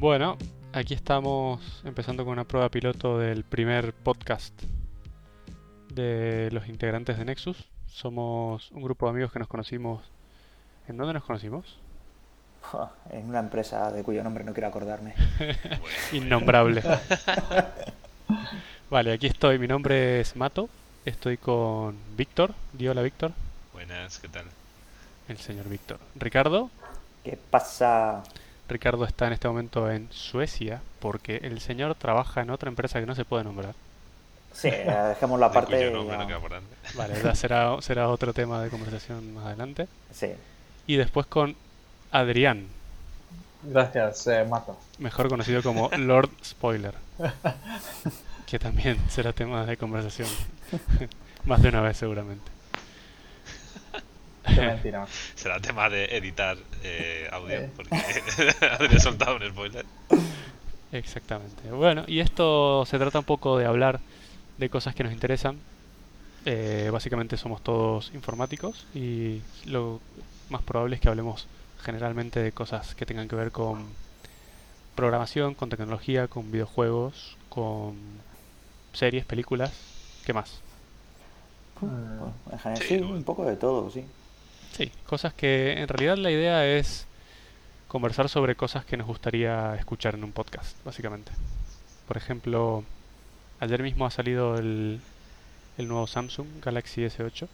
Bueno, aquí estamos empezando con una prueba piloto del primer podcast de los integrantes de Nexus. Somos un grupo de amigos que nos conocimos. ¿En dónde nos conocimos? En una empresa de cuyo nombre no quiero acordarme. Innombrable. vale, aquí estoy. Mi nombre es Mato. Estoy con Víctor. Di hola, Víctor. Buenas, ¿qué tal? El señor Víctor. Ricardo. ¿Qué pasa? Ricardo está en este momento en Suecia porque el señor trabaja en otra empresa que no se puede nombrar. Sí, dejemos la De parte. cuyo nombre no. Vale, será, será otro tema de conversación más adelante. Sí. Y después con Adrián, Gracias, eh, Mato. mejor conocido como Lord Spoiler. Que también será tema de conversación. Más de una vez seguramente. Mentira. Será tema de editar eh, audio, Eh. porque habría soltado un spoiler. Exactamente. Bueno, y esto se trata un poco de hablar de cosas que nos interesan. Eh, básicamente somos todos informáticos y lo más probable es que hablemos generalmente de cosas que tengan que ver con programación, con tecnología, con videojuegos, con series, películas. ¿Qué más? En general, Sí, un poco de todo, sí. Sí, cosas que en realidad la idea es conversar sobre cosas que nos gustaría escuchar en un podcast, básicamente. Por ejemplo, ayer mismo ha salido el, el nuevo Samsung Galaxy S8,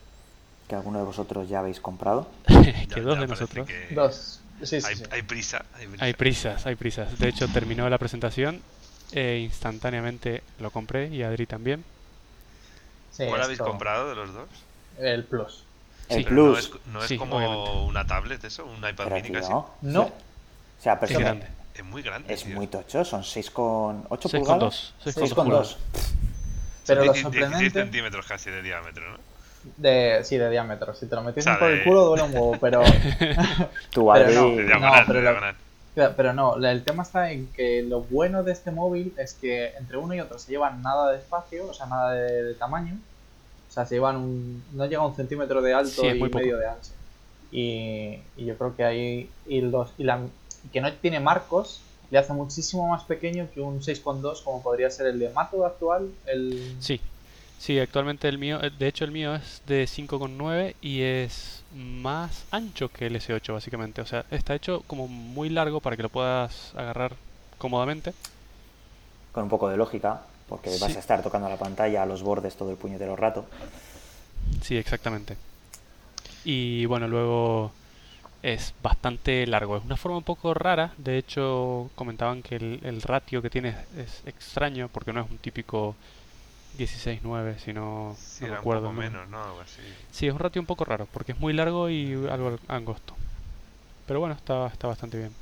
Que alguno de vosotros ya habéis comprado. que Ya- dos ya de nosotros. que Dos. Sí, sí, Hay, sí. hay prisa. Hay prisa. Hay prisas, hay prisas. De hecho, terminó la presentación e instantáneamente lo compré y Adri también. Sí, ¿Cuál habéis comprado de los dos? El Plus. El Sí. Pero no Plus. es, no es Sí, como obviamente. una tablet eso, un iPad Pero, mini tío, casi. No. O sea, pero Es grande. Es muy grande. es tío. muy tocho, son 6,8 6,2. pulgadas. 6,2 con dos. Pero Son lo 16 sorprendente centímetros casi de diámetro, ¿no? de, sí, de diámetro. Si te lo sea, por de- el culo duele un huevo, pero, Tu Pero no, De no, diagonal, pero de la- diagonal. pero no. la- El tema está en que lo bueno de este móvil es que entre uno y otro se llevan nada de espacio, o sea, nada de, de tamaño. O sea, se llevan un. No llega a un centímetro de alto Sí, y muy medio de ancho. Y, y yo creo que ahí. Y, los, y la, que no tiene marcos le hace muchísimo más pequeño que un 6,2 como podría ser el de Mato actual. El, Sí, sí, actualmente el mío, de hecho el mío es de 5,9 y es más ancho que el S8 básicamente. O sea, está hecho como muy largo para que lo puedas agarrar cómodamente. con un poco de lógica, porque vas a estar tocando la pantalla a los bordes todo el puñetero rato. Sí, exactamente. Y bueno, luego es bastante largo. Es una forma un poco rara. De hecho, comentaban que el, el ratio que tiene es extraño porque no es un típico 16-9, sino... Sí, no me era un poco menos, ¿no? Algo así. Sí, es un ratio un poco raro, porque es muy largo y algo angosto. Pero bueno, está, está bastante bien.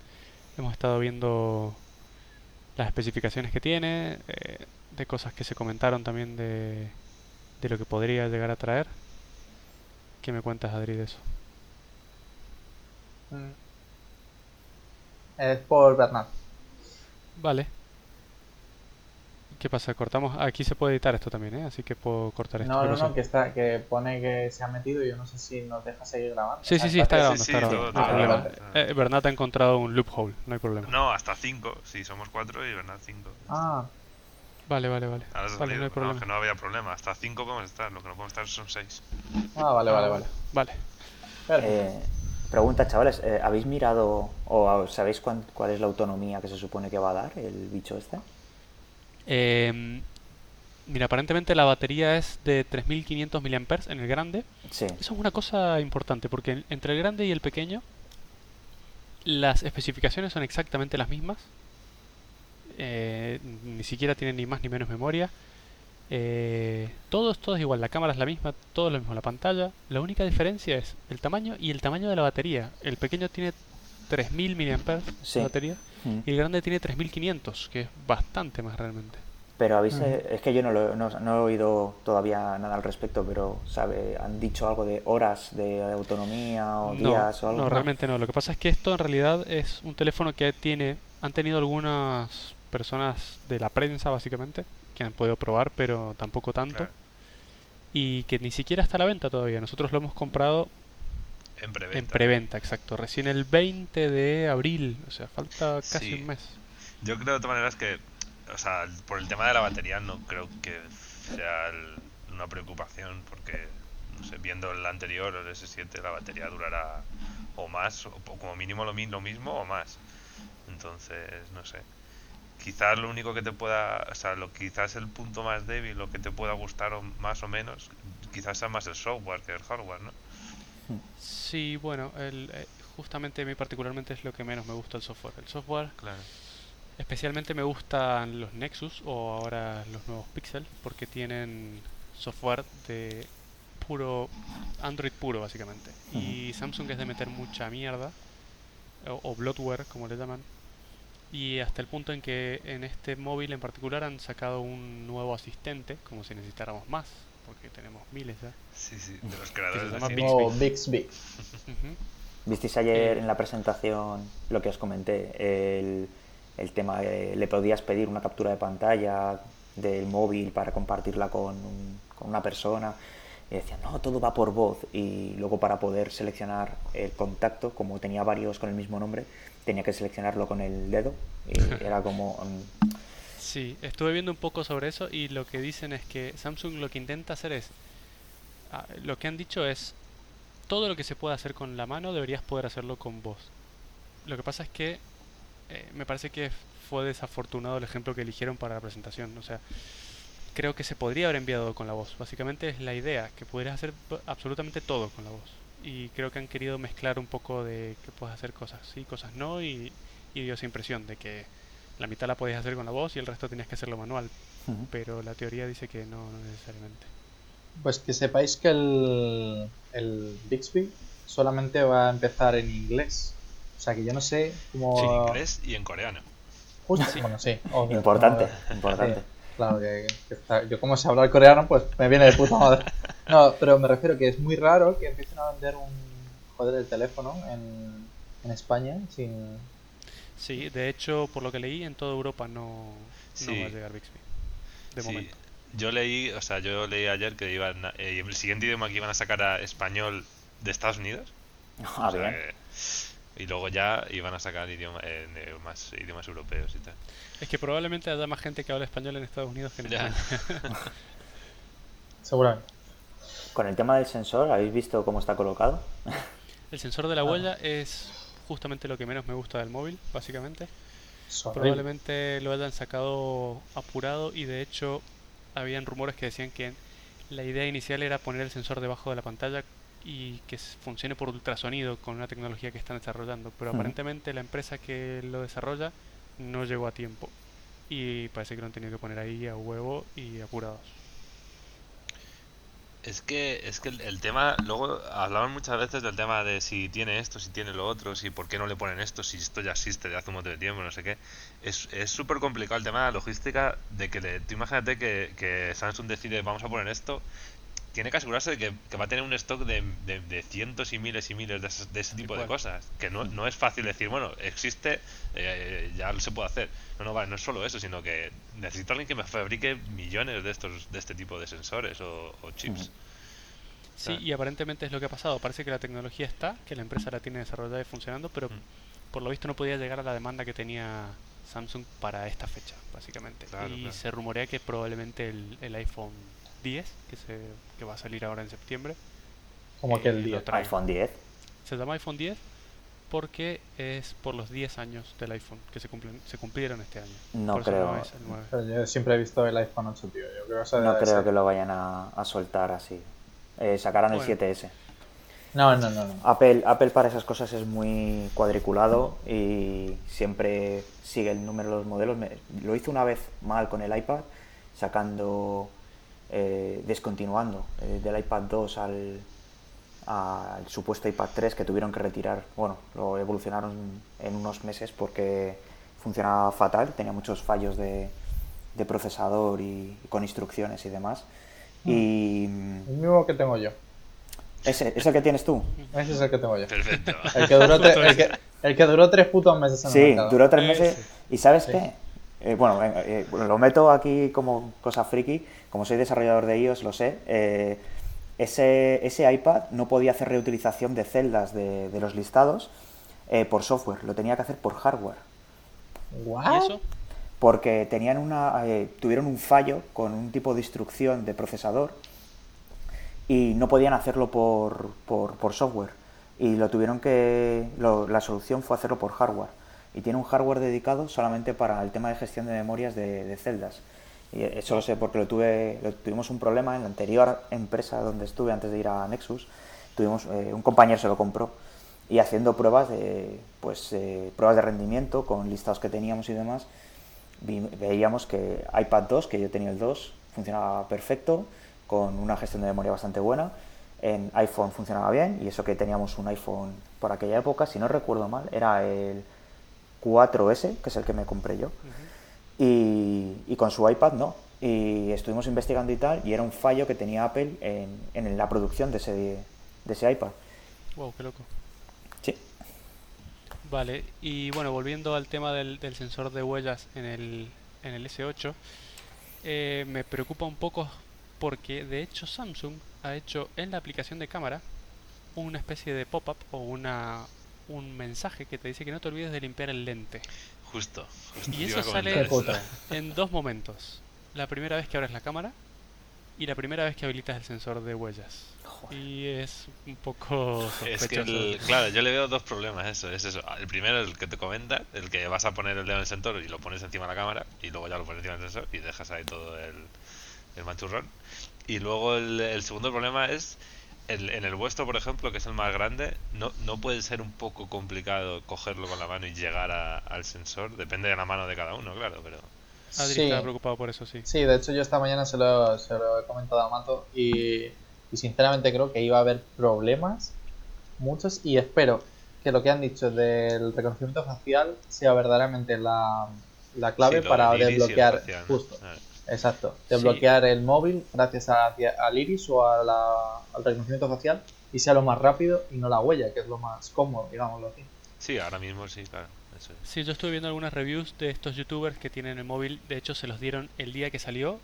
Hemos estado viendo las especificaciones que tiene, eh, de cosas que se comentaron también de, de lo que podría llegar a traer. ¿Qué me cuentas, Adri, de eso? Mm. Es por Bernard. Vale. ¿Qué pasa? Cortamos. Aquí se puede editar esto también, ¿eh? Así que puedo cortar esto. No, ¿qué no, no, que está, que pone que se ha metido y yo no sé si nos deja seguir grabando. Sí, sí, sí, Ah, está grabando, Sí, sí, está grabando. No hay problema. Eh, Bernat ha encontrado un loophole, no hay problema. No, hasta 5. Sí, somos 4 y Bernard 5. Ah, Vale, vale, vale. Ahora Vale, no hay No, problema. que no había problema. Hasta 5 podemos estar. Lo que no podemos estar son 6. ah, vale, vale, vale. Vale. Eh, pregunta, chavales, eh, ¿habéis mirado o sabéis cuán- cuál es la autonomía que se supone que va a dar el bicho este? Em, mira, aparentemente la batería es de 3500 mAh en el grande. Sí, Eso es una cosa importante porque en- entre el grande y el pequeño las especificaciones son exactamente las mismas. Eh, ni siquiera tienen ni más ni menos memoria. Eh, todo, es- todo es igual, la cámara es la misma, todo es lo mismo, la pantalla. La única diferencia es el tamaño y el tamaño de la batería. El pequeño tiene 3000 mAh Sí. de batería Mm. y el grande tiene 3500, que es bastante más realmente. Pero Ujú. eh, es que yo no, lo- no, no he oído todavía nada al respecto, pero sabe, han dicho algo de horas de autonomía o No, días o algo. no, realmente no. Lo que pasa es que esto en realidad es un teléfono que tiene, han tenido algunas personas de la prensa básicamente que han podido probar, pero tampoco tanto. Claro. Y que ni siquiera está a la venta todavía. Nosotros lo hemos comprado En preventa. en preventa, exacto. Recién el 20 de abril, o sea, falta casi Sí. un mes. Yo creo de todas maneras que, o sea, por el tema de la batería no creo que sea el- una preocupación porque, no sé, viendo el anterior, el S7, la batería durará o más, o, o como mínimo lo, lo mismo o más. Entonces, no sé. Quizás lo único que te pueda, o sea, lo, quizás el punto más débil, lo que te pueda gustar o más o menos, quizás sea más el software que el hardware, ¿no? Sí, bueno, el, eh, justamente a mí particularmente es lo que menos me gusta el software. El software Claro. especialmente me gustan los Nexus o ahora los nuevos Pixel porque tienen software de puro Android puro básicamente. Y Samsung es de meter mucha mierda o, o bloatware como le llaman. Y hasta el punto en que en este móvil en particular han sacado un nuevo asistente, como si necesitáramos más, porque tenemos miles ya. Sí, sí, de los creadores de. Bixby. Nuevo Bixby. Ujú. ¿Visteis ayer Eh. en la presentación lo que os comenté? El, el tema, de le podías pedir una captura de pantalla del móvil para compartirla con, un- con una persona. Y decían, no, todo va por voz. Y luego para poder seleccionar el contacto, como tenía varios con el mismo nombre, tenía que seleccionarlo con el dedo. Y era como... mm, Sí, estuve viendo un poco sobre eso y lo que dicen es que Samsung lo que intenta hacer es, ah, lo que han dicho es, todo lo que se pueda hacer con la mano deberías poder hacerlo con voz. Lo que pasa es que eh, me parece que fue desafortunado el ejemplo que eligieron para la presentación. O sea, creo que se podría haber enviado con la voz. Básicamente es la idea, que pudieras hacer absolutamente todo con la voz. Y creo que han querido mezclar un poco de que puedes hacer cosas sí, cosas no, y, y dio esa impresión de que la mitad la podías hacer con la voz y el resto tenías que hacerlo manual. Pero la teoría dice que no, no necesariamente. Pues que sepáis que el, el Bixby solamente va a empezar en inglés. O sea que yo no sé cómo. Sí, en inglés y en coreano. Justo, bueno, sí. obvio, Importante, no, importante. sí, claro, que, que está- yo como sé hablar coreano, pues me viene de puta madre. No, pero me refiero que es muy raro que empiecen a vender un joder el teléfono en, en España sin. Sí, de hecho, por lo que leí, en toda Europa no, no Sí. va a llegar Bixby. De Sí, momento. Yo leí, o sea, yo leí ayer que iban, a- eh, el siguiente idioma que iban a sacar a español de Estados Unidos. Ah, O sea bien. que- y luego ya iban a sacar idioma, eh, más idiomas europeos y tal. Es que probablemente haya más gente que habla español en Estados Unidos que en. España. Seguramente. Con el tema del sensor, ¿habéis visto cómo está colocado? El sensor de la Ah. huella es justamente lo que menos me gusta del móvil, básicamente. Probablemente lo hayan sacado apurado y de hecho habían rumores que decían que la idea inicial era poner el sensor debajo de la pantalla y que funcione por ultrasonido con una tecnología que están desarrollando, pero aparentemente la empresa que lo desarrolla no llegó a tiempo y parece que lo han tenido que poner ahí a huevo y apurados. Es que, es que el, el tema, luego hablaban muchas veces del tema de si tiene esto, si tiene lo otro, si por qué no le ponen esto, si esto ya existe de hace un montón de tiempo, no sé qué. Es es súper complicado el tema de la logística de que le, tú imagínate que, que Samsung decide vamos a poner esto, tiene que asegurarse de que, que va a tener un stock de, de- de cientos y miles y miles de, ese tipo de cosas. Que no, no es fácil decir, bueno, existe, eh, ya se puede hacer. No, no, vale, no es solo eso, sino que necesito alguien que me fabrique millones de estos de este tipo de sensores o, o chips. Sí, Ah. y aparentemente es lo que ha pasado. Parece que la tecnología está, que la empresa la tiene desarrollada y funcionando, pero Mm. por lo visto no podía llegar a la demanda que tenía Samsung para esta fecha, básicamente. Claro, y claro. se rumorea que probablemente el, el iPhone 10, que, se, que va a salir ahora en septiembre, Como que eh, el lo día. traiga. iPhone 10. Se llama iPhone 10 porque es por los 10 años del iPhone que se, cumplen, se cumplieron este año. No por creo. no es el 9. Pero yo siempre he visto el iPhone 8, tío. Yo creo que eso No creo ser- que lo vayan a, a soltar así. Eh, sacarán Bueno. el 7S. No, no, no. no. Apple, Apple para esas cosas es muy cuadriculado y siempre sigue el número de los modelos. Me- lo hizo una vez mal con el iPad, sacando, eh, descontinuando eh, del iPad 2 al, al supuesto iPad 3 que tuvieron que retirar. Bueno, lo evolucionaron en unos meses porque funcionaba fatal, tenía muchos fallos de, de procesador y, y con instrucciones y demás. Y El mismo que tengo yo. ese, ese que tienes tú. Ese es el que tengo yo. Perfecto. El que duró, tre- el que, el que duró tres putos meses en el Sí, mercado. duró tres Ese. meses. ¿Y sabes Sí. qué? Eh, bueno, eh, bueno, lo meto aquí como cosa friki. Como soy desarrollador de iOS, lo sé. eh, ese, ese iPad no podía hacer reutilización de celdas de, de los listados eh, por software. Lo tenía que hacer por hardware. ¿Y ¿What? eso? porque tenían una, eh, tuvieron un fallo con un tipo de instrucción de procesador y no podían hacerlo por, por, por software. Y lo tuvieron que. lo- la solución fue hacerlo por hardware. Y tiene un hardware dedicado solamente para el tema de gestión de memorias de, celdas. Y eso lo sé porque lo tuve, tuvimos un problema en la anterior empresa donde estuve antes de ir a Nexus. Tuvimos, eh, un compañero se lo compró y haciendo pruebas de, pues, eh, pruebas de rendimiento con listados que teníamos y demás, veíamos que iPad 2, que yo tenía el 2, funcionaba perfecto, con una gestión de memoria bastante buena. En iPhone funcionaba bien, y eso que teníamos un iPhone por aquella época, si no recuerdo mal, era el 4S, que es el que me compré yo. Y, y con su iPad no. Y estuvimos investigando y tal, y era un fallo que tenía Apple en, en la producción de ese, de ese iPad. Wow, qué loco. Sí. Vale, y bueno, volviendo al tema del, del sensor de huellas en el, en el S8, eh, me preocupa un poco porque de hecho Samsung ha hecho en la aplicación de cámara una especie de pop-up o una, un mensaje que te dice que no te olvides de limpiar el lente. Justo. justo Y eso sale-. En dos momentos. La primera vez que abres la cámara y la primera vez que habilitas el sensor de huellas. Joder. Y es un poco Es que, el- claro, yo le veo dos problemas. Eso es eso. El primero, el que te comenta, el que vas a poner el dedo en el sensor y lo pones encima de la cámara y luego ya lo pones encima del sensor y dejas ahí todo el, el manchurrón. Y luego el, el segundo problema es el- en el vuestro, por ejemplo, que es el más grande, no, no puede ser un poco complicado cogerlo con la mano y llegar a- al sensor. Depende de la mano de cada uno, claro, pero Adri Sí. estaba preocupado por eso, sí. Sí, de hecho yo esta mañana se lo, se lo he comentado a Mato y, y sinceramente creo que iba a haber problemas, muchos, y espero que lo que han dicho del reconocimiento facial sea verdaderamente la, la clave Sí, para desbloquear, facial, justo, exacto, Sí. desbloquear el móvil gracias a- al iris o a la- al reconocimiento facial y sea lo más rápido y no la huella, que es lo más cómodo, digámoslo así. Sí, ahora mismo sí, claro. Eso es. Sí, yo estuve viendo algunas reviews de estos youtubers que tienen el móvil. De hecho, se los dieron el día que salió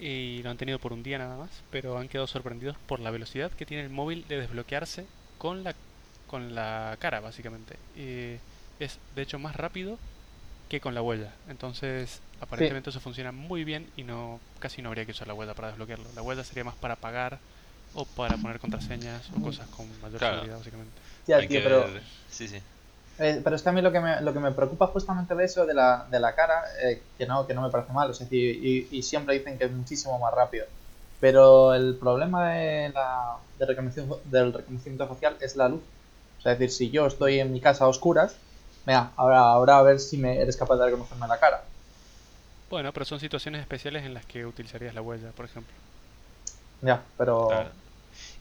y lo han tenido por un día nada más. Pero han quedado sorprendidos por la velocidad que tiene el móvil de desbloquearse con la, con la cara, básicamente. Y es, de hecho, más rápido que con la huella. Entonces, aparentemente eso funciona muy bien y no casi no habría que usar la huella para desbloquearlo. La huella sería más para pagar o para poner contraseñas o cosas con mayor Claro. seguridad, básicamente. Ya, Hay tío, que pero ver- Sí, sí. Eh, pero es que a mí lo que me, lo que me preocupa justamente de eso, de la, de la cara, eh, que, no, que no me parece mal, es decir, y, y siempre dicen que es muchísimo más rápido. Pero el problema de la, de reconocimiento, del reconocimiento facial es la luz. O sea, es decir, si yo estoy en mi casa a oscuras, venga, ahora, ahora a ver si me eres capaz de reconocerme la cara. Bueno, pero son situaciones especiales en las que utilizarías la huella, por ejemplo. Ya, pero... Claro.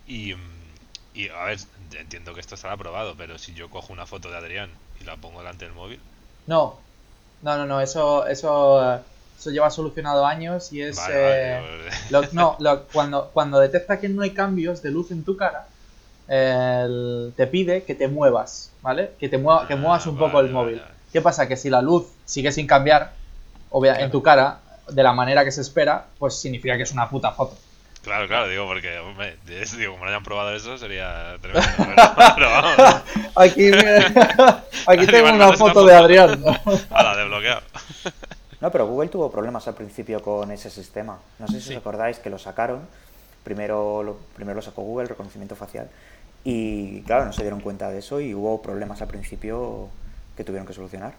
Y, mm, y a ver, entiendo que esto estará aprobado, pero si yo cojo una foto de Adrián y la pongo delante del móvil, No, no, no, no, eso, eso, eso lleva solucionado años y es... vale, eh, vale, Lo- no, lo- cuando, cuando detecta que no hay cambios de luz en tu cara, el- te pide que te muevas, ¿vale? Que te mueva, que Ah, muevas un poco vale, el vale, móvil. vale. ¿Qué pasa? Que si la luz sigue sin cambiar obvia- en Claro. tu cara de la manera que se espera, pues significa que es una puta foto. Claro, claro, digo, porque, hombre, digo, como no hayan probado eso, sería tremendo. Pero, pero vamos, Aquí, aquí tengo una foto de. Adrián. a la desbloqueado. No, pero Google tuvo problemas al principio con ese sistema. No sé si Sí. os acordáis que lo sacaron. Primero lo, primero lo sacó Google, reconocimiento facial. Y claro, no se dieron cuenta de eso y hubo problemas al principio que tuvieron que solucionar.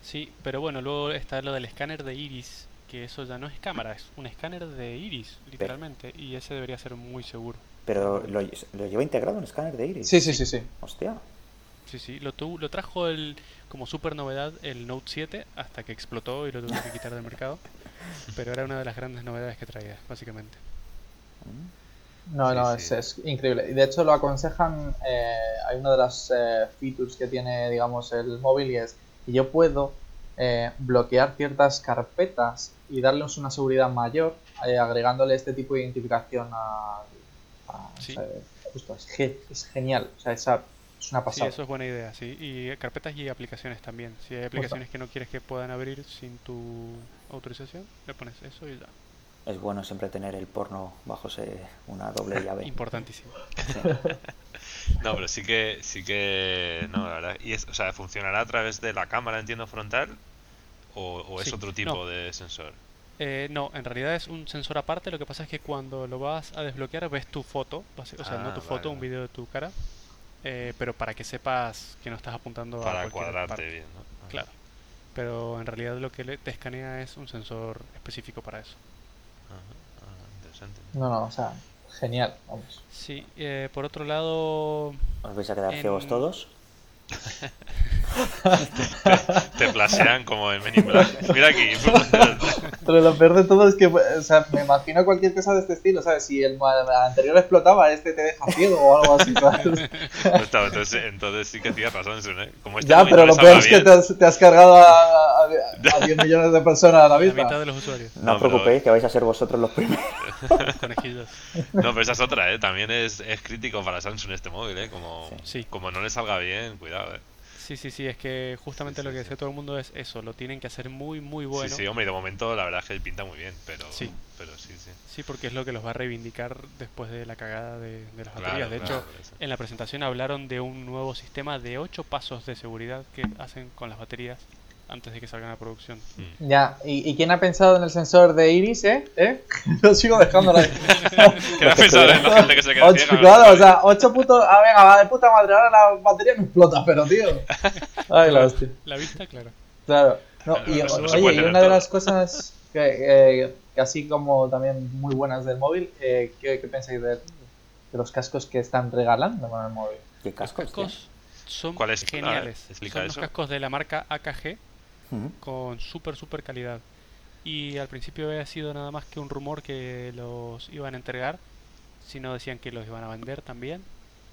Sí, pero bueno, luego está lo del escáner de iris, que eso ya no es cámara, es un escáner de iris, literalmente, y ese debería ser muy seguro. Pero lo, lo lleva integrado un escáner de iris. Sí, sí, sí, sí. Hostia. Sí, sí, lo, tu- lo trajo el, como super novedad el Note 7 hasta que explotó y lo tuvieron que quitar del mercado, pero era una de las grandes novedades que traía, básicamente. Mm. No, Sí, no, sí. Es, es increíble. Y de hecho lo aconsejan, eh, hay una de las eh, features que tiene, digamos, el móvil y es que yo puedo eh, bloquear ciertas carpetas y darles una seguridad mayor eh, agregándole este tipo de identificación a... a- Sí. o sea, justo, es, ge- es genial, o sea, esa- es una Sí, pasada. eso es buena idea, sí. Y carpetas y aplicaciones también. Si hay aplicaciones que no quieres que puedan abrir sin tu autorización, le pones eso y ya. Es bueno siempre tener el porno bajo se- una doble llave. Importantísimo. No, pero sí que, sí que, no, la verdad. Y es, o sea, ¿funcionará a través de la cámara, entiendo, frontal? ¿O, o es Sí, otro tipo no. de sensor? Eh, no, en realidad es un sensor aparte. Lo que pasa es que cuando lo vas a desbloquear ves tu foto, o sea, no Ah, tu vale, foto, un video de tu cara, eh, pero para que sepas que no estás apuntando a Para cuadrarte parte. bien, ¿no? Ah, Claro. Pero en realidad lo que le- te escanea es un sensor específico para eso. ajá, ah, interesante. No, no, o sea, genial, vamos. Sí, eh, por otro lado, ¿Os vais a quedar En- ciegos todos? Te plasean como en Men in Black. Mira aquí. Pero lo peor de todo es que, o sea, me imagino cualquier cosa de este estilo, ¿sabes? Si el anterior explotaba, este te deja ciego o algo así, ¿sabes? Está, entonces, entonces sí que tienes razón, ¿eh? Como este Ya, pero lo peor es que te has, te has cargado a, a, a 10 millones de personas a la la vista. mitad de los usuarios, No, No, os pero- preocupéis, que vais a ser vosotros los primeros. conejillos. No, pero esa es otra, ¿eh? También es, es crítico para Samsung este móvil, ¿eh? Como, Sí. como no le salga bien, cuidado, ¿eh? Sí, sí, sí, es que justamente Sí, lo que sí. decía todo el mundo es eso, lo tienen que hacer muy, muy bueno. Sí, sí, hombre, de momento la verdad es que pinta muy bien, pero Sí. pero sí, sí. Sí, porque es lo que los va a reivindicar después de la cagada de, de las Claro, baterías. De claro, hecho, en la presentación hablaron de un nuevo sistema de 8 pasos de seguridad que hacen con las baterías antes de que salgan a producción. Mm. Ya, ¿Y, y quién ha pensado en el sensor de iris, eh? ¿Eh? Lo sigo dejando ahí. ¿Qué has pensado en la gente que se queda Ocho, ciega? claro, o sea, 8 putos. Ah, venga, va de puta madre, ahora la batería no explota, pero tío. Ay, la hostia. La vista, claro. Claro. No, y, no no oye, y una de las cosas que, eh, que así como también muy buenas del móvil, eh, ¿qué, qué pensáis de, de los cascos que están regalando con el móvil? ¿Qué Los cascos? tío? cascos son geniales. Son los cascos de la marca AKG Con súper, súper calidad. Y al principio había sido nada más que un rumor que los iban a entregar, si no decían que los iban a vender también.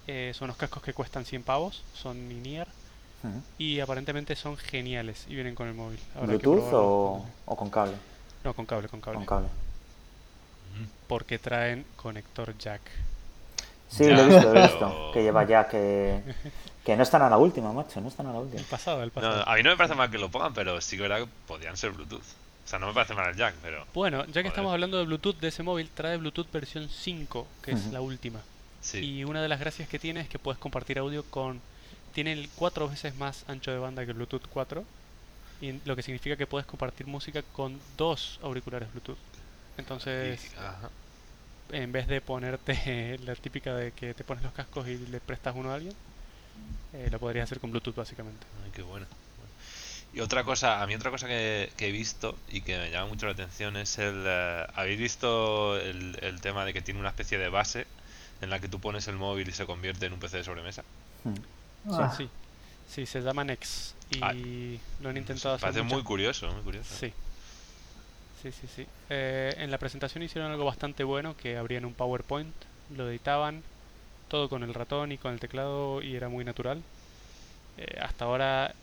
Eh, son los cascos que cuestan 100 pavos, son Ujú. y aparentemente son geniales y vienen con el móvil. Habrá ¿Bluetooth o, o con cable? No, con cable, con cable. Con cable. Porque traen conector jack. Sí, Ya, lo he visto, lo he pero- visto. Que lleva ya que... Que no están a la última, macho, no están a la última. El pasado, el No, pasado. a mí no me parece mal que lo pongan, pero sí que verdad que podían ser Bluetooth. O sea, no me parece mal el jack, pero Bueno, ya que Joder. estamos hablando de Bluetooth de ese móvil, trae Bluetooth versión 5, que es la última. sí. Y una de las gracias que tiene es que puedes compartir audio con... Tiene el cuatro veces más ancho de banda que el Bluetooth 4. Y lo que significa que puedes compartir música con dos auriculares Bluetooth. Entonces, Y- ajá. En vez de ponerte la típica de que te pones los cascos y le prestas uno a alguien, eh, lo podrías hacer con Bluetooth básicamente. Ay, qué bueno. Bueno. Y otra cosa, a mí otra cosa que, que he visto y que me llama mucho la atención es el... eh, ¿Habéis visto el, el tema de que tiene una especie de base en la que tú pones el móvil y se convierte en un PC de sobremesa? Mm. Ah, Sí, sí, se llama Nex y Ah, lo han intentado hacer parece mucho. muy curioso, muy curioso. Sí. Sí, sí, sí. Eh, en la presentación hicieron algo bastante bueno, que abrían un PowerPoint, lo editaban, todo con el ratón y con el teclado y era muy natural. Eh, hasta ahora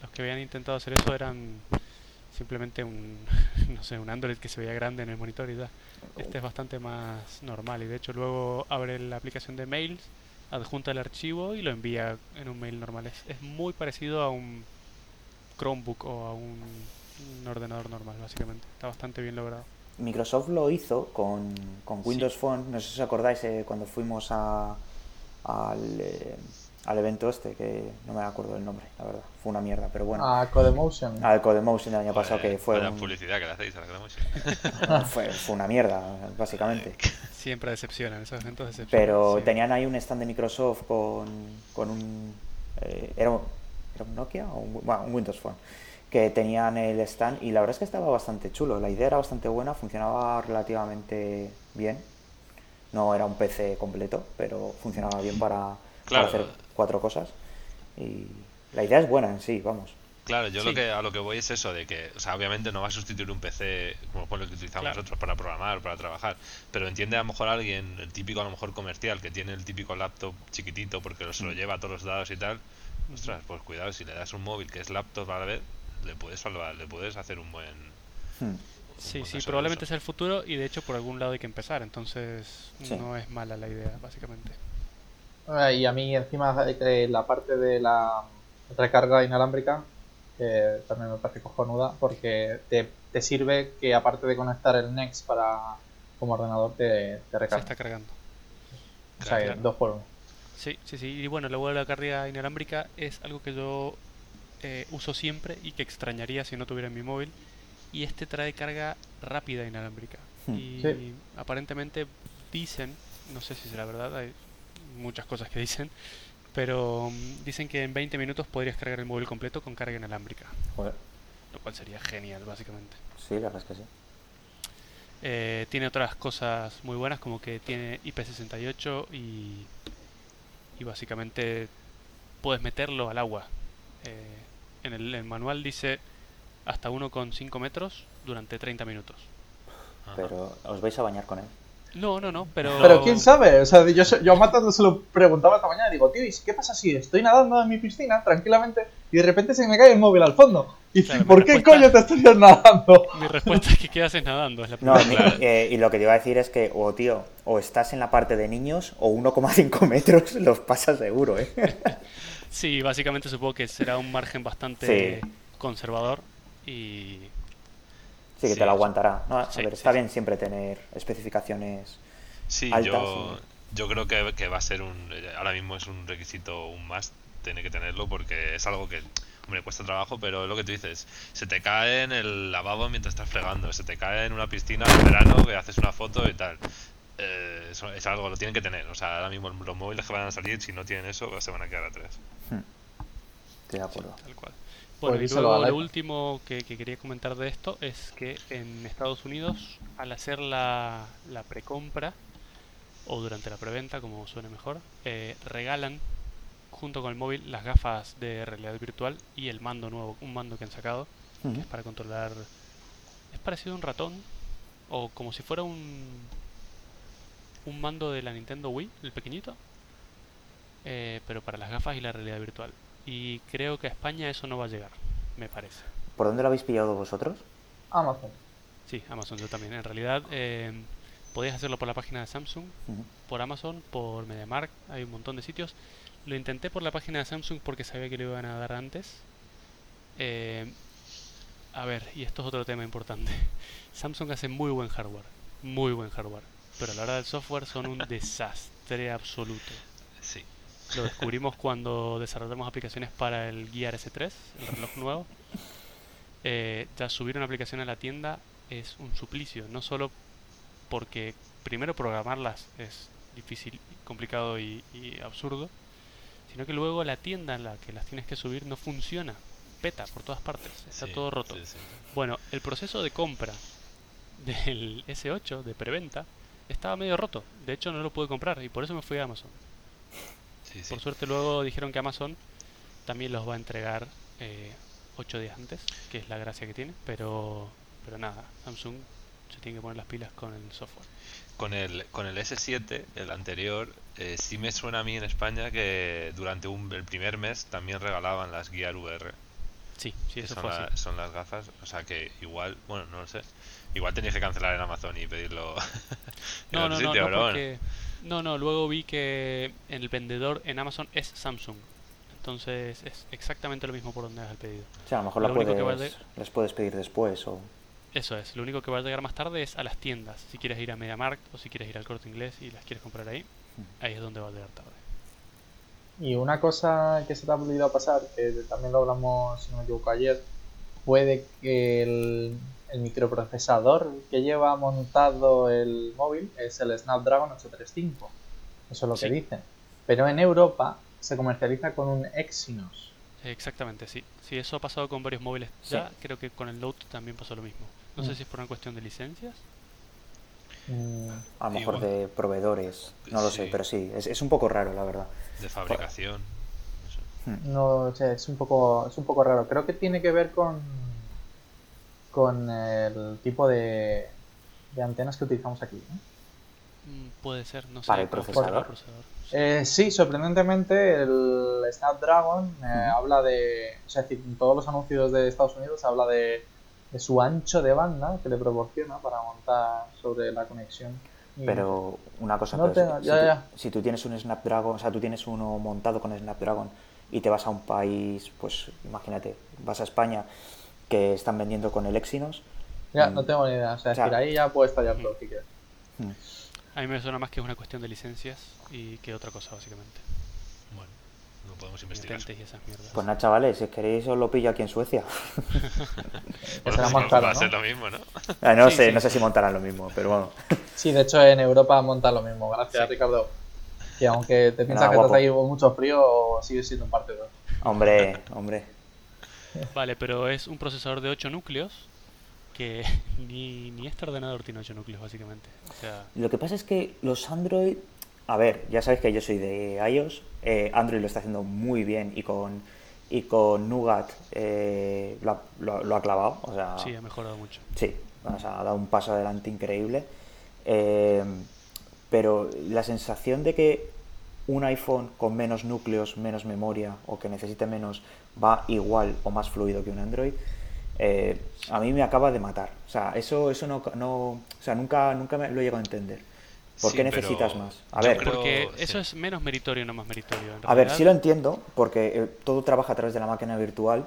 los que habían intentado hacer eso eran simplemente un, no sé, un Android que se veía grande en el monitor y ya. Este es bastante más normal y de hecho luego abre la aplicación de mails, adjunta el archivo y lo envía en un mail normal. Es, es muy parecido a un Chromebook o a un, un ordenador normal, básicamente. Está bastante bien logrado. Microsoft lo hizo con, con Sí. Windows Phone, no sé si os acordáis eh, cuando fuimos a, al, eh, al evento este, que no me acuerdo del nombre, la verdad, fue una mierda, pero bueno. A Codemotion. Al Codemotion el año pasado que fue, un- publicidad que le hacéis a la Codemotion. fue, fue una mierda, básicamente. Siempre decepcionan, esos eventos decepcionan. Pero sí. tenían ahí un stand de Microsoft con, con un, eh, era, un, era un Nokia o un, bueno, un Windows Phone que tenían el stand y la verdad es que estaba bastante chulo. La idea era bastante buena, funcionaba relativamente bien. No era un PC completo, pero funcionaba bien para, Claro. para hacer cuatro cosas. Y la idea es buena en sí, vamos. Claro, yo lo que a lo que voy es eso de que, o sea, obviamente no va a sustituir un PC como por lo que utilizamos Claro. nosotros para programar, para trabajar, pero entiende a lo mejor alguien, el típico a lo mejor comercial que tiene el típico laptop chiquitito porque se lo Mm. lleva a todos los dados y tal. Ostras, pues cuidado, si le das un móvil que es laptop a la vez, le puedes salvar, le puedes hacer un buen Hmm. Sí, sí, probablemente sea el futuro y de hecho por algún lado hay que empezar, entonces Sí. no es mala la idea, básicamente. Ah, Y a mí encima eh, la parte de la recarga inalámbrica eh, también me parece cojonuda porque te, te sirve que aparte de conectar el Next para como ordenador te, te Se recarga. está cargando. O sea, que Claro. dos por uno. Sí, sí, sí. Y bueno, luego de la carga inalámbrica es algo que yo eh, uso siempre y que extrañaría si no tuviera en mi móvil. Y este trae carga rápida inalámbrica. Hmm. Y Sí. aparentemente dicen, no sé si será verdad, hay muchas cosas que dicen, pero mm, dicen que en 20 minutos podrías cargar el móvil completo con carga inalámbrica, Joder, lo cual sería genial, básicamente. sí, la verdad es que sí. Eh, tiene otras cosas muy buenas como que tiene IP68 y, y básicamente puedes meterlo al agua. Eh, en el, el manual dice hasta 1,5 metros durante 30 minutos. Ajá. Pero os vais a bañar con él. No, no, no, pero... Pero quién sabe, o sea, yo, yo a Matando se lo preguntaba esta mañana, digo, tío, ¿y qué pasa si estoy nadando en mi piscina tranquilamente y de repente se me cae el móvil al fondo? Y dice, Claro, ¿por qué coño te estarías nadando? Mi respuesta es que ¿qué haces nadando? Es la No, eh, y lo que te iba a decir es que, o tío, o estás en la parte de niños o 1,5 metros los pasas seguro, ¿eh? Sí, básicamente supongo que será un margen bastante Sí. conservador y... Sí, que Sí, te lo aguantará. No, a sí, ver, está sí. bien siempre tener especificaciones. Sí, altas, yo, sí. yo creo que, que va a ser un. Ahora mismo es un requisito, un más, tiene que tenerlo porque es algo que, hombre, cuesta trabajo, pero es lo que tú dices. Se te cae en el lavabo mientras estás fregando, se te cae en una piscina en verano que haces una foto y tal. Eh, eso es algo, lo tienen que tener. O sea, ahora mismo los móviles que van a salir, si no tienen eso, se van a quedar atrás. Estoy de acuerdo. Tal cual. Bueno, y luego lo último que, que quería comentar de esto es que en Estados Unidos, al hacer la, la precompra, o durante la preventa, como suene mejor, eh, regalan junto con el móvil las gafas de realidad virtual y el mando nuevo, un mando que han sacado, que es para controlar... Es parecido a un ratón, o como si fuera un... un mando de la Nintendo Wii, el pequeñito, eh, pero para las gafas y la realidad virtual. Y creo que a España eso no va a llegar, me parece. ¿Por dónde lo habéis pillado vosotros? Amazon. Sí, Amazon yo también. En realidad, eh, podéis hacerlo por la página de Samsung, por Amazon, por MediaMarkt, hay un montón de sitios. Lo intenté por la página de Samsung porque sabía que lo iban a dar antes. Eh, a ver, y esto es otro tema importante. Samsung hace muy buen hardware, muy buen hardware, pero a la hora del software son un desastre absoluto. Sí. Lo descubrimos cuando desarrollamos aplicaciones para el Gear S3, el reloj nuevo. Eh, ya subir una aplicación a la tienda es un suplicio, no solo porque primero programarlas es difícil, complicado y, y absurdo, sino que luego la tienda en la que las tienes que subir no funciona, peta por todas partes, está sí, todo roto. sí, sí. Bueno, el proceso de compra del S8 de preventa estaba medio roto, de hecho no lo pude comprar y por eso me fui a Amazon. Sí, sí. Por suerte luego dijeron que Amazon también los va a entregar eh, ocho días antes, que es la gracia que tiene, pero, pero nada, Samsung se tiene que poner las pilas con el software. Con el, con el S7, el anterior, eh, sí me suena a mí en España que durante un, el primer mes también regalaban las Gear VR. Sí, sí, eso son, fue la- así. son las gafas. O sea que igual, bueno, no lo sé. Igual tenéis que cancelar en Amazon y pedirlo. en No, no, no, sitio, no, pero bueno. No, no, luego vi que el vendedor en Amazon es Samsung. Entonces es exactamente lo mismo por donde hagas el pedido. O sea, a lo mejor Lo único que puedes, puedes pedir después o... Eso es, lo único que va a llegar más tarde es a las tiendas. Si quieres ir a MediaMarkt o si quieres ir al Corte Inglés y las quieres comprar ahí, ahí es donde va a llegar tarde. Y una cosa que se te ha olvidado pasar, que también lo hablamos, si no me equivoco, ayer, puede que el, el microprocesador que lleva montado el móvil es el Snapdragon 835. Eso es lo que dicen. Pero en Europa se comercializa con un Exynos. Exactamente, sí. Sí, eso ha pasado con varios móviles Sí. ya. Creo que con el Note también pasó lo mismo. No sé Mm. si es por una cuestión de licencias. Mm, A lo mejor de proveedores, no lo sé, pero sí, es, es un poco raro, la verdad. De fabricación. no sé. No sé, es un poco, es un poco raro. Creo que tiene que ver con con el tipo de, de antenas que utilizamos aquí. ¿no? Mm, puede ser, no sé. Para el procesador. procesador. Eh, sí, sorprendentemente el Snapdragon eh, habla de, o sea, es decir, en todos los anuncios de Estados Unidos habla de, de su ancho de banda que le proporciona para montar sobre la conexión. Y- Pero una cosa, No pero tengo- si, ya, si tú, ya. si tú tienes un Snapdragon, o sea, tú tienes uno montado con Snapdragon y te vas a un país, pues imagínate, vas a España que están vendiendo con el Exynos, ya, mm, no tengo ni idea, o sea, es o sea, decir, ahí ya puede estallar todo si quieres. mm, A mí me suena más que es una cuestión de licencias y que otra cosa, básicamente. lo podemos investigar. Y esas mierdas. Pues nada, chavales, si queréis os lo pillo aquí en Suecia. Bueno, será más caro, va a ¿no? ser lo mismo, ¿no? Ah, no Sí, sé, sí. no sé si montarán lo mismo, pero bueno. Sí, de hecho en Europa monta lo mismo. Gracias, Sí. Ricardo. Que aunque te piensas Nada, que guapo. has ahí mucho frío, sigue siendo un partido. Hombre, hombre. Vale, pero es un procesador de 8 núcleos que ni, ni este ordenador tiene 8 núcleos, básicamente. O sea, Lo que pasa es que los Android, a ver, ya sabéis que yo soy de iOS, eh, Android lo está haciendo muy bien y con y con Nougat eh, lo, ha, lo- lo ha clavado, o sea, sí, ha mejorado mucho. sí, o sea, ha dado un paso adelante increíble. Eh, pero la sensación de que un iPhone con menos núcleos, menos memoria o que necesite menos va igual o más fluido que un Android, eh, a mí me acaba de matar. O sea, eso, eso no, no- o sea, nunca, nunca me lo he llegado a entender. ¿Por Sí, qué pero necesitas más? A ver, creo- Porque sí. eso es menos meritorio, no más meritorio. En a ver, sí lo entiendo, porque eh, todo trabaja a través de la máquina virtual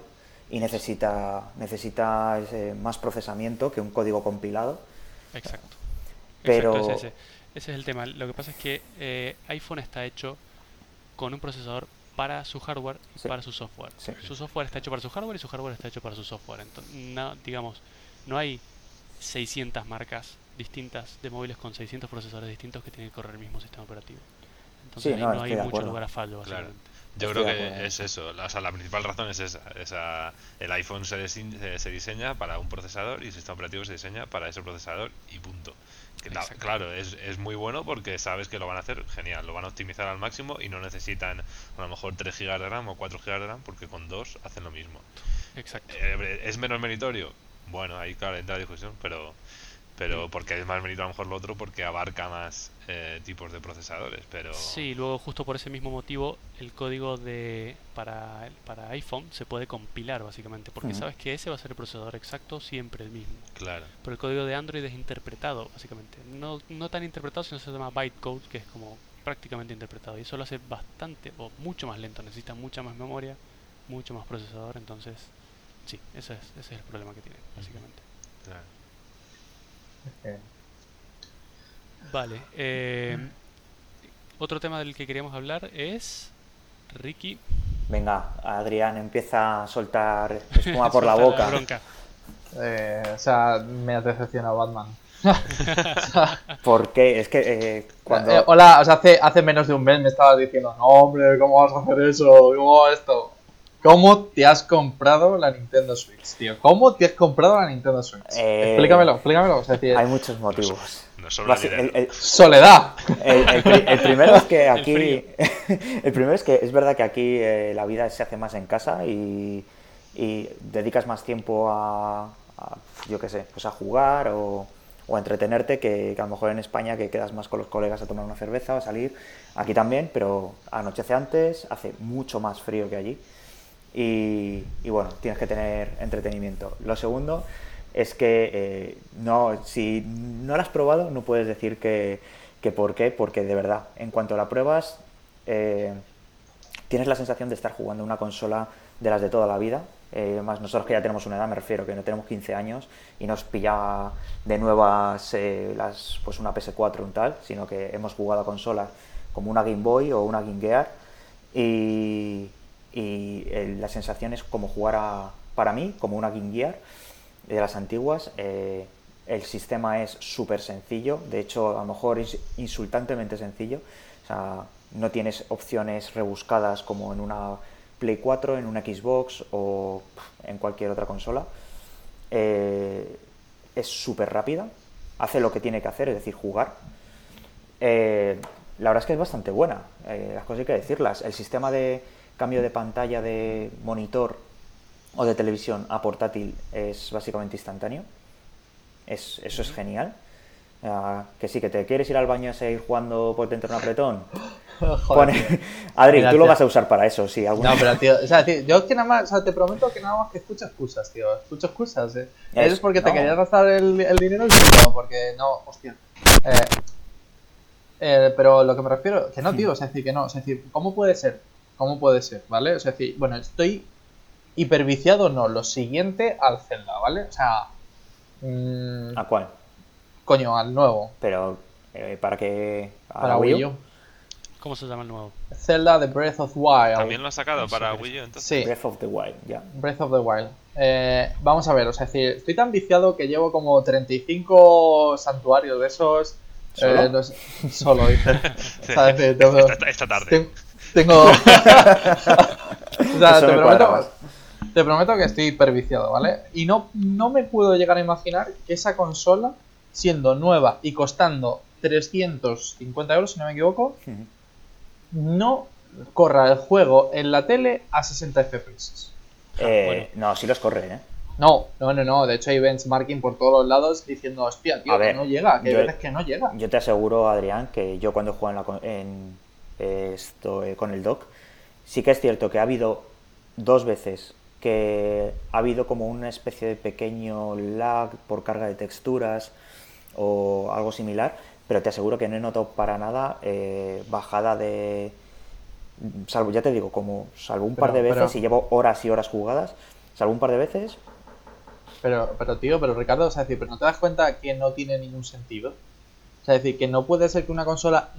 y necesita, necesita ese más procesamiento que un código compilado. Exacto. Pero- Exacto, es ese. Es el tema. Lo que pasa es que eh, iPhone está hecho con un procesador para su hardware y Sí. para su software. Sí. Su software está hecho para su hardware y su hardware está hecho para su software. Entonces, no, digamos, no hay 600 marcas distintas de móviles con 600 procesadores distintos que tienen que correr el mismo sistema operativo. Entonces Sí, ahí no, no, hay mucho acuerdo. lugar a fallo, Claro. Yo creo que acuerdo. es eso. la- O sea, la principal razón es esa. esa el iPhone se, desi- se- se diseña para un procesador y el sistema operativo se diseña para ese procesador y punto. Que la- claro, es, es muy bueno porque sabes que lo van a hacer genial. Lo van a optimizar al máximo y no necesitan a lo mejor 3 GB de RAM o 4 GB de RAM porque con dos hacen lo mismo. Exacto. Eh, ¿Es menos meritorio? Bueno, ahí claro entra la discusión, pero pero porque es más meritorio a lo mejor lo otro porque abarca más eh, tipos de procesadores, pero Sí, luego justo por ese mismo motivo el código de para, para iPhone se puede compilar básicamente, porque sabes que ese va a ser el procesador exacto siempre el mismo. claro. Pero el código de Android es interpretado básicamente. No, no tan interpretado, sino se llama bytecode, que es como prácticamente interpretado. Y eso lo hace bastante o mucho más lento, necesita mucha más memoria, mucho más procesador, entonces sí, ese es, ese es el problema que tiene, básicamente. claro. Vale. eh, otro tema del que queríamos hablar es Ricky. Venga, Adrián empieza a soltar espuma por la boca. bronca. eh, o sea, me ha decepcionado Batman. Porque es que eh, cuando... Eh, hola, o sea, hace, hace menos de un mes me estabas diciendo, no hombre, ¿cómo vas a hacer eso? ¿Cómo va esto? ¿Cómo te has comprado la Nintendo Switch, tío? ¿Cómo te has comprado la Nintendo Switch? Eh, Explícamelo, explícamelo. Hay muchos motivos. El- el- soledad. El, el pri- el primero es que aquí. El, primero es que es verdad que aquí eh, la vida se hace más en casa y, y dedicas más tiempo a, a, yo qué sé, pues a jugar o, o a entretenerte que, que a lo mejor en España que quedas más con los colegas a tomar una cerveza o a salir. Aquí también, pero anochece antes, hace mucho más frío que allí. Y, bueno, tienes que tener entretenimiento. Lo segundo es que eh, no, si no la has probado, no puedes decir que, que por qué, porque de verdad, en cuanto la pruebas, eh, tienes la sensación de estar jugando una consola de las de toda la vida. Eh, más nosotros que ya tenemos una edad, me refiero, que no tenemos 15 años y nos pilla de nuevas eh, las, pues una PS4 un tal, sino que hemos jugado a consolas como una Game Boy o una Game Gear y, y eh, la sensación es como jugar a, para mí, como una Game Gear de las antiguas. eh, el sistema es súper sencillo, de hecho a lo mejor es insultantemente sencillo. O sea, no tienes opciones rebuscadas como en una Play 4, en una Xbox o en cualquier otra consola. Eh, es súper rápida, hace lo que tiene que hacer, es decir, jugar. Eh, la verdad es que es bastante buena, eh, las cosas hay que decirlas. El sistema de cambio de pantalla de monitor o de televisión a portátil es básicamente instantáneo. Es, eso es genial. Ah, que sí, que te quieres ir al baño a seguir jugando por dentro de un apretón. Joder. Adri, Mira, tú lo tío. vas a usar para eso, sí. alguna- No, pero tío, o sea, tío, yo que nada más, o sea, te prometo que nada más que escucho excusas, tío. Escucho excusas, eh. Es- Es porque te querías gastar el, el dinero y no, porque no, hostia. Eh, eh, pero lo que me refiero, que no, tío, es decir, que no, es decir, ¿cómo puede ser? ¿Cómo puede ser? ¿Vale? Es decir, bueno, estoy hiperviciado, no, lo siguiente al Zelda, ¿vale? O sea, mm, ¿A cuál? coño, al nuevo, Pero, eh, ¿para qué? ¿A para Wii U. ¿Cómo se llama el nuevo? Zelda The Breath of Wild. También lo ha sacado para. Wii U entonces. Sí, Breath of the Wild, ya. Breath of the Wild. Eh, vamos a ver, o sea, es decir, estoy tan viciado que llevo como 35 santuarios de esos. ¿Solo? eh, no sé- solo, dice. O sea, es decir, tengo, Esta, esta tarde. Tengo. o sea, te prometo, te prometo que estoy hiperviciado, ¿vale? Y no, no me puedo llegar a imaginar que esa consola, siendo nueva y costando 350 euros, si no me equivoco, no corra el juego en la tele a 60 FPS. Eh, bueno. No, sí los corre, ¿eh? No, no, no, no. De hecho hay benchmarking por todos los lados diciendo, hostia, tío, A ver, que no llega, que hay veces que no llega. Yo te aseguro, Adrián, que yo cuando juego en, la en, esto, eh, con el dock, sí que es cierto que ha habido dos veces que ha habido como una especie de pequeño lag por carga de texturas o algo similar, pero te aseguro que no he notado para nada eh, bajada de... Salvo, ya te digo, como salvo un par de veces pero- y llevo horas y horas jugadas, salvo un par de veces, Pero, pero tío, pero Ricardo, o sea, decir, pero no te das cuenta que no tiene ningún sentido. O sea, es decir, que no puede ser que una consola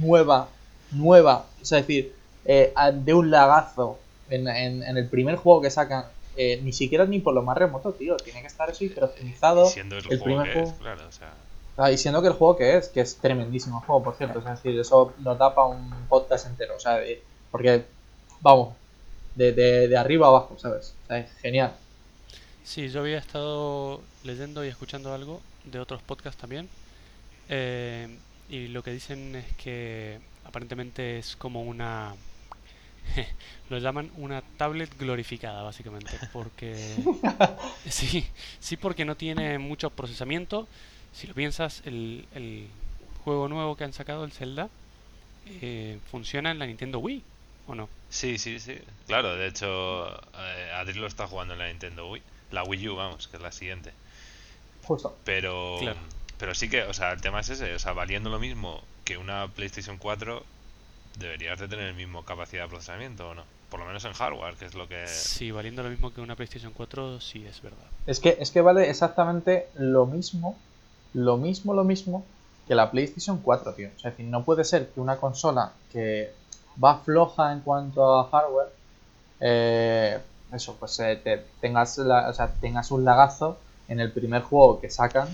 nueva, nueva, o sea, es decir, eh, de un lagazo en, en- en el primer juego que sacan, eh, ni siquiera ni por lo más remoto, tío. Tiene que estar eso hiperoptimizado. Y siendo el, el juego primer que juego. es, claro, o sea. Ah, y siendo que el juego que es, que es tremendísimo el juego, por cierto. O sea, es decir, eso nos da para un podcast entero. O sea, de- porque, vamos, de, de, de arriba abajo, ¿sabes? O sea, es genial. Sí, yo había estado leyendo y escuchando algo de otros podcasts también. eh, y lo que dicen es que aparentemente es como una... lo llaman una tablet glorificada, básicamente. Porque... sí, sí, porque no tiene mucho procesamiento. Si lo piensas, el, el juego nuevo que han sacado, el Zelda, eh, funciona en la Nintendo Wii, ¿o no? Sí, sí, sí. Claro, de hecho, eh, Adri lo está jugando en la Nintendo Wii. La Wii U, vamos, que es la siguiente. Justo. Pero, Claro. Pero sí que, o sea, el tema es ese. O sea, valiendo lo mismo que una PlayStation 4, deberías de tener el mismo capacidad de procesamiento, ¿o no? Por lo menos en hardware, que es lo que... Sí, valiendo lo mismo que una PlayStation 4, sí es verdad. Es que, es que vale exactamente lo mismo, lo mismo, lo mismo que la PlayStation 4, tío. O sea, es decir, no puede ser que una consola que va floja en cuanto a hardware, eh, eso, pues eh, te- tengas, la- o sea, tengas un lagazo en el primer juego que sacan,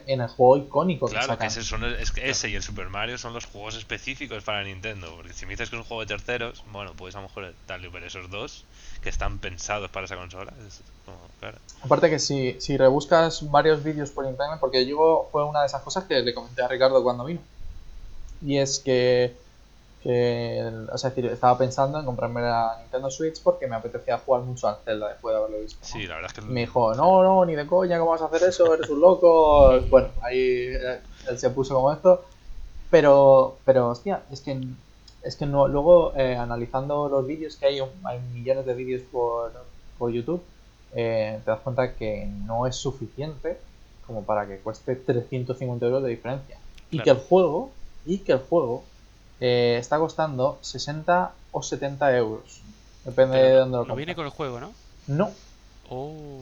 que en el juego icónico que Claro, que sacan. ese, son, es que ese y el Super Mario son los juegos específicos para Nintendo. Porque si me dices que es un juego de terceros, bueno, pues a lo mejor darle ver esos dos que están pensados para esa consola. Es como, claro. Aparte que si, si rebuscas varios vídeos por internet, porque yo fue una de esas cosas que le comenté a Ricardo cuando vino. Y es que, que o sea, es decir, estaba pensando en comprarme la Nintendo Switch porque me apetecía jugar mucho al Zelda después de haberlo visto. ¿no? Sí, la verdad es que... Me dijo, no, no, ni de coña, ¿cómo vas a hacer eso? Eres un loco. Bueno, ahí eh, él se puso como esto. Pero, pero, hostia, es que, es que no, luego eh, analizando los vídeos que hay, hay millones de vídeos por, por YouTube, eh, te das cuenta que no es suficiente como para que cueste 350 euros de diferencia. Y Claro. que el juego, y que el juego eh, está costando 60 o 70 euros. Depende de dónde lo no viene con el juego, ¿no? No, Oh,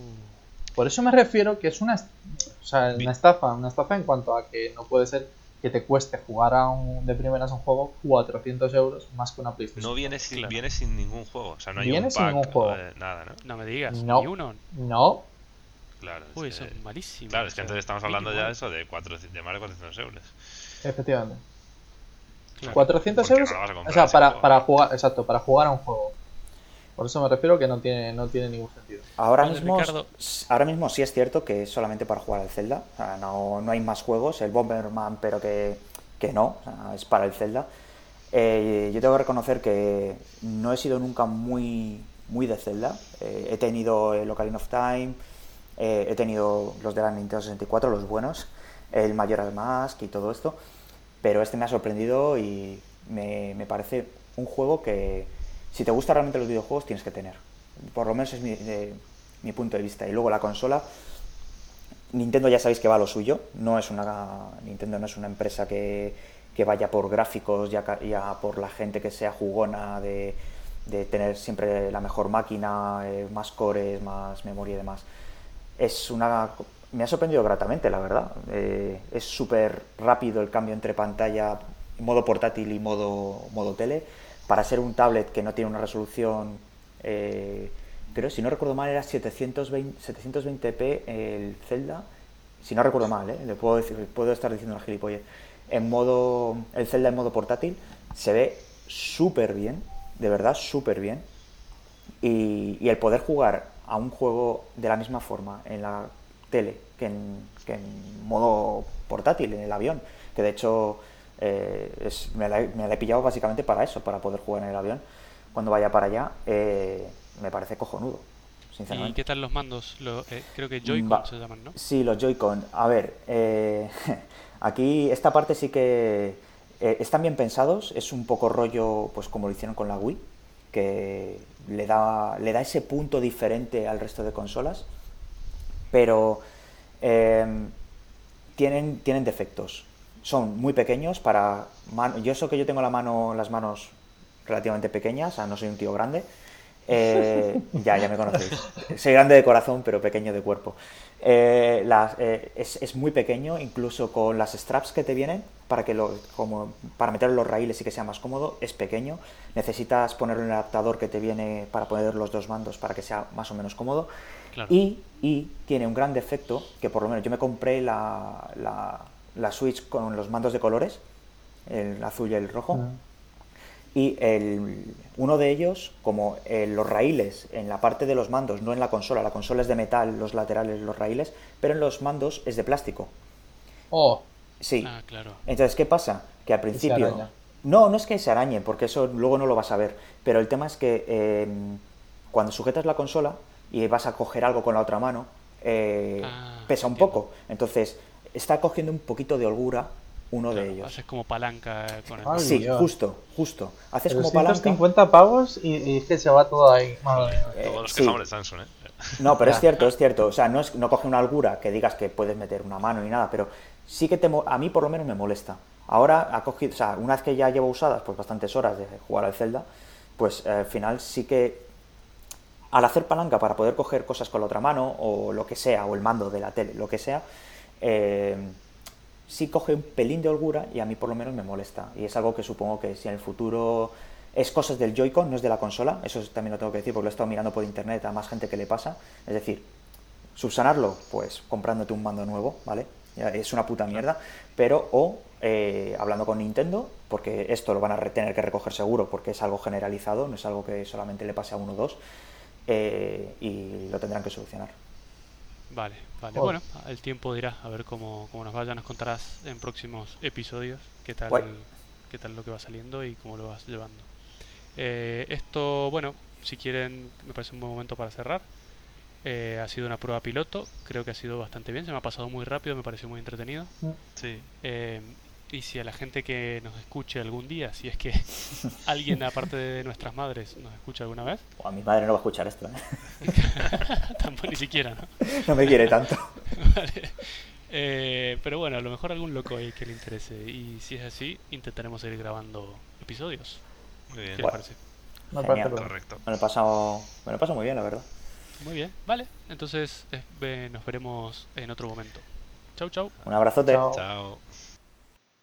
por eso me refiero que es una, o sea, una estafa, una estafa en cuanto a que no puede ser que te cueste jugar a un, de primeras a un juego 400 euros más que una PlayStation. No viene sin, Claro. viene sin ningún juego. O sea, no hay Viene un sin pack, ningún juego. eh, nada, ¿no? no me digas, No. ni uno. No, Claro. es Uy, que- eso es malísimo. Claro, es o que sea, entonces estamos hablando ya de 29. eso, de, cuatro, de más de 400 euros. efectivamente. Claro. 400 Porque euros, no o sea, para, para jugar, exacto, para jugar a un juego. Por eso me refiero que no tiene, no tiene ningún sentido. Ahora Vale, mismo, Ricardo. ahora mismo sí es cierto que es solamente para jugar al Zelda. O sea, no, no hay más juegos. El Bomberman, pero que, que no. o sea, es para el Zelda. Eh, yo tengo que reconocer que no he sido nunca muy, muy de Zelda. Eh, he tenido el Ocarina of Time. eh, he tenido los de la Nintendo 64, los buenos. El Majora's Mask y todo esto. Pero este me ha sorprendido y me, me parece un juego que, si te gustan realmente los videojuegos, tienes que tener. Por lo menos es mi, de- mi punto de vista. Y luego la consola, Nintendo ya sabéis que va a lo suyo. No es una, Nintendo no es una empresa que, que vaya por gráficos, ya, ya por la gente que sea jugona, de, de tener siempre la mejor máquina, eh, más cores, más memoria y demás. Es una, me ha sorprendido gratamente, la verdad. Eh, es súper rápido el cambio entre pantalla modo portátil y modo, modo tele. Para ser un tablet que no tiene una resolución, eh, creo, si no recuerdo mal, era 720, 720p el Zelda. Si no recuerdo mal, ¿eh? le puedo, decir, puedo estar diciendo la gilipollez. En modo, el Zelda en modo portátil se ve súper bien, de verdad súper bien. Y, y el poder jugar a un juego de la misma forma en la tele que en, que en modo portátil, en el avión, que de hecho eh, es, me, la, he- me la he pillado básicamente para eso, para poder jugar en el avión cuando vaya para allá, eh, me parece cojonudo, ¿Y sinceramente. qué tal los mandos? Eh, creo que Joy-Con Va. se llaman, ¿no? Sí, los Joy-Con. A ver, eh, aquí esta parte sí que están bien pensados. Es un poco rollo, pues como lo hicieron con la Wii, que le da, le da ese punto diferente al resto de consolas. Pero eh, tienen, tienen defectos. Son muy pequeños para... Yo sé que yo tengo la mano, las manos relativamente pequeñas, o sea, no soy un tío grande. Eh, ya, ya me conocéis. Soy grande de corazón, pero pequeño de cuerpo. Eh, las- eh, es, es muy pequeño, incluso con las straps que te vienen, para que lo, como, para meter los raíles y que sea más cómodo, es pequeño. Necesitas ponerle un adaptador que te viene para poner los dos mandos para que sea más o menos cómodo. Claro. Y, y tiene un gran defecto, que por lo menos yo me compré la, la, la Switch con los mandos de colores, el azul y el rojo. Ah. Y el, uno de ellos, como eh, los raíles en la parte de los mandos, no en la consola, la consola es de metal, los laterales, los raíles, pero en los mandos es de plástico. Oh, Sí. Ah, claro. Entonces, ¿qué pasa? Que al principio... No, no es que se arañe, porque eso luego no lo vas a ver. Pero el tema es que eh, cuando sujetas la consola y vas a coger algo con la otra mano, eh, Ah, pesa un entiendo. poco. Entonces, está cogiendo un poquito de holgura uno Claro, de ellos. Haces como palanca con el Ay, Sí, Dios. justo, justo. Haces como palanca. 350 pavos y, y es que se va todo ahí. Madre. Eh, Todos los sí. quejamos de Samsung, ¿eh? No, pero es cierto, es cierto. O sea, no, es, no coge una holgura que digas que puedes meter una mano ni nada, pero sí que te, mo- a mí por lo menos me molesta. Ahora ha cogido, o sea, una vez que ya llevo usadas pues bastantes horas de jugar al Zelda, pues eh, al final sí que al hacer palanca para poder coger cosas con la otra mano o lo que sea, o el mando de la tele, lo que sea, eh, sí coge un pelín de holgura y a mí por lo menos me molesta. Y es algo que supongo que si en el futuro es cosas del Joy-Con, no es de la consola, eso también lo tengo que decir porque lo he estado mirando por internet a más gente que le pasa. Es decir, subsanarlo, pues comprándote un mando nuevo, ¿vale? Es una puta mierda, pero o eh, hablando con Nintendo, porque esto lo van a tener que recoger seguro porque es algo generalizado, no es algo que solamente le pase a uno o dos, eh, y lo tendrán que solucionar. Vale, vale. Oh. Bueno, el tiempo dirá, a ver cómo, cómo nos vaya. Nos contarás en próximos episodios qué tal, qué tal lo que va saliendo y cómo lo vas llevando. Eh, esto, bueno, si quieren, me parece un buen momento para cerrar. Eh, ha sido una prueba piloto, creo que ha sido bastante bien, se me ha pasado muy rápido, me pareció muy entretenido. Sí. Eh, y si a la gente que nos escuche algún día, si es que alguien aparte de nuestras madres nos escucha alguna vez, O a mi madre no va a escuchar esto, ¿eh? tampoco ni siquiera, ¿no? no me quiere tanto. Vale. Eh, pero bueno, a lo mejor algún loco ahí que le interese. Y si es así, intentaremos seguir grabando episodios. Muy bien. ¿Qué les parece? Me parece bien. Correcto. Me lo he pasado, me lo he pasado muy bien, la verdad. Muy bien, vale. Entonces eh, nos veremos en otro momento. Chau, chau. Un abrazote. Chao. Chao.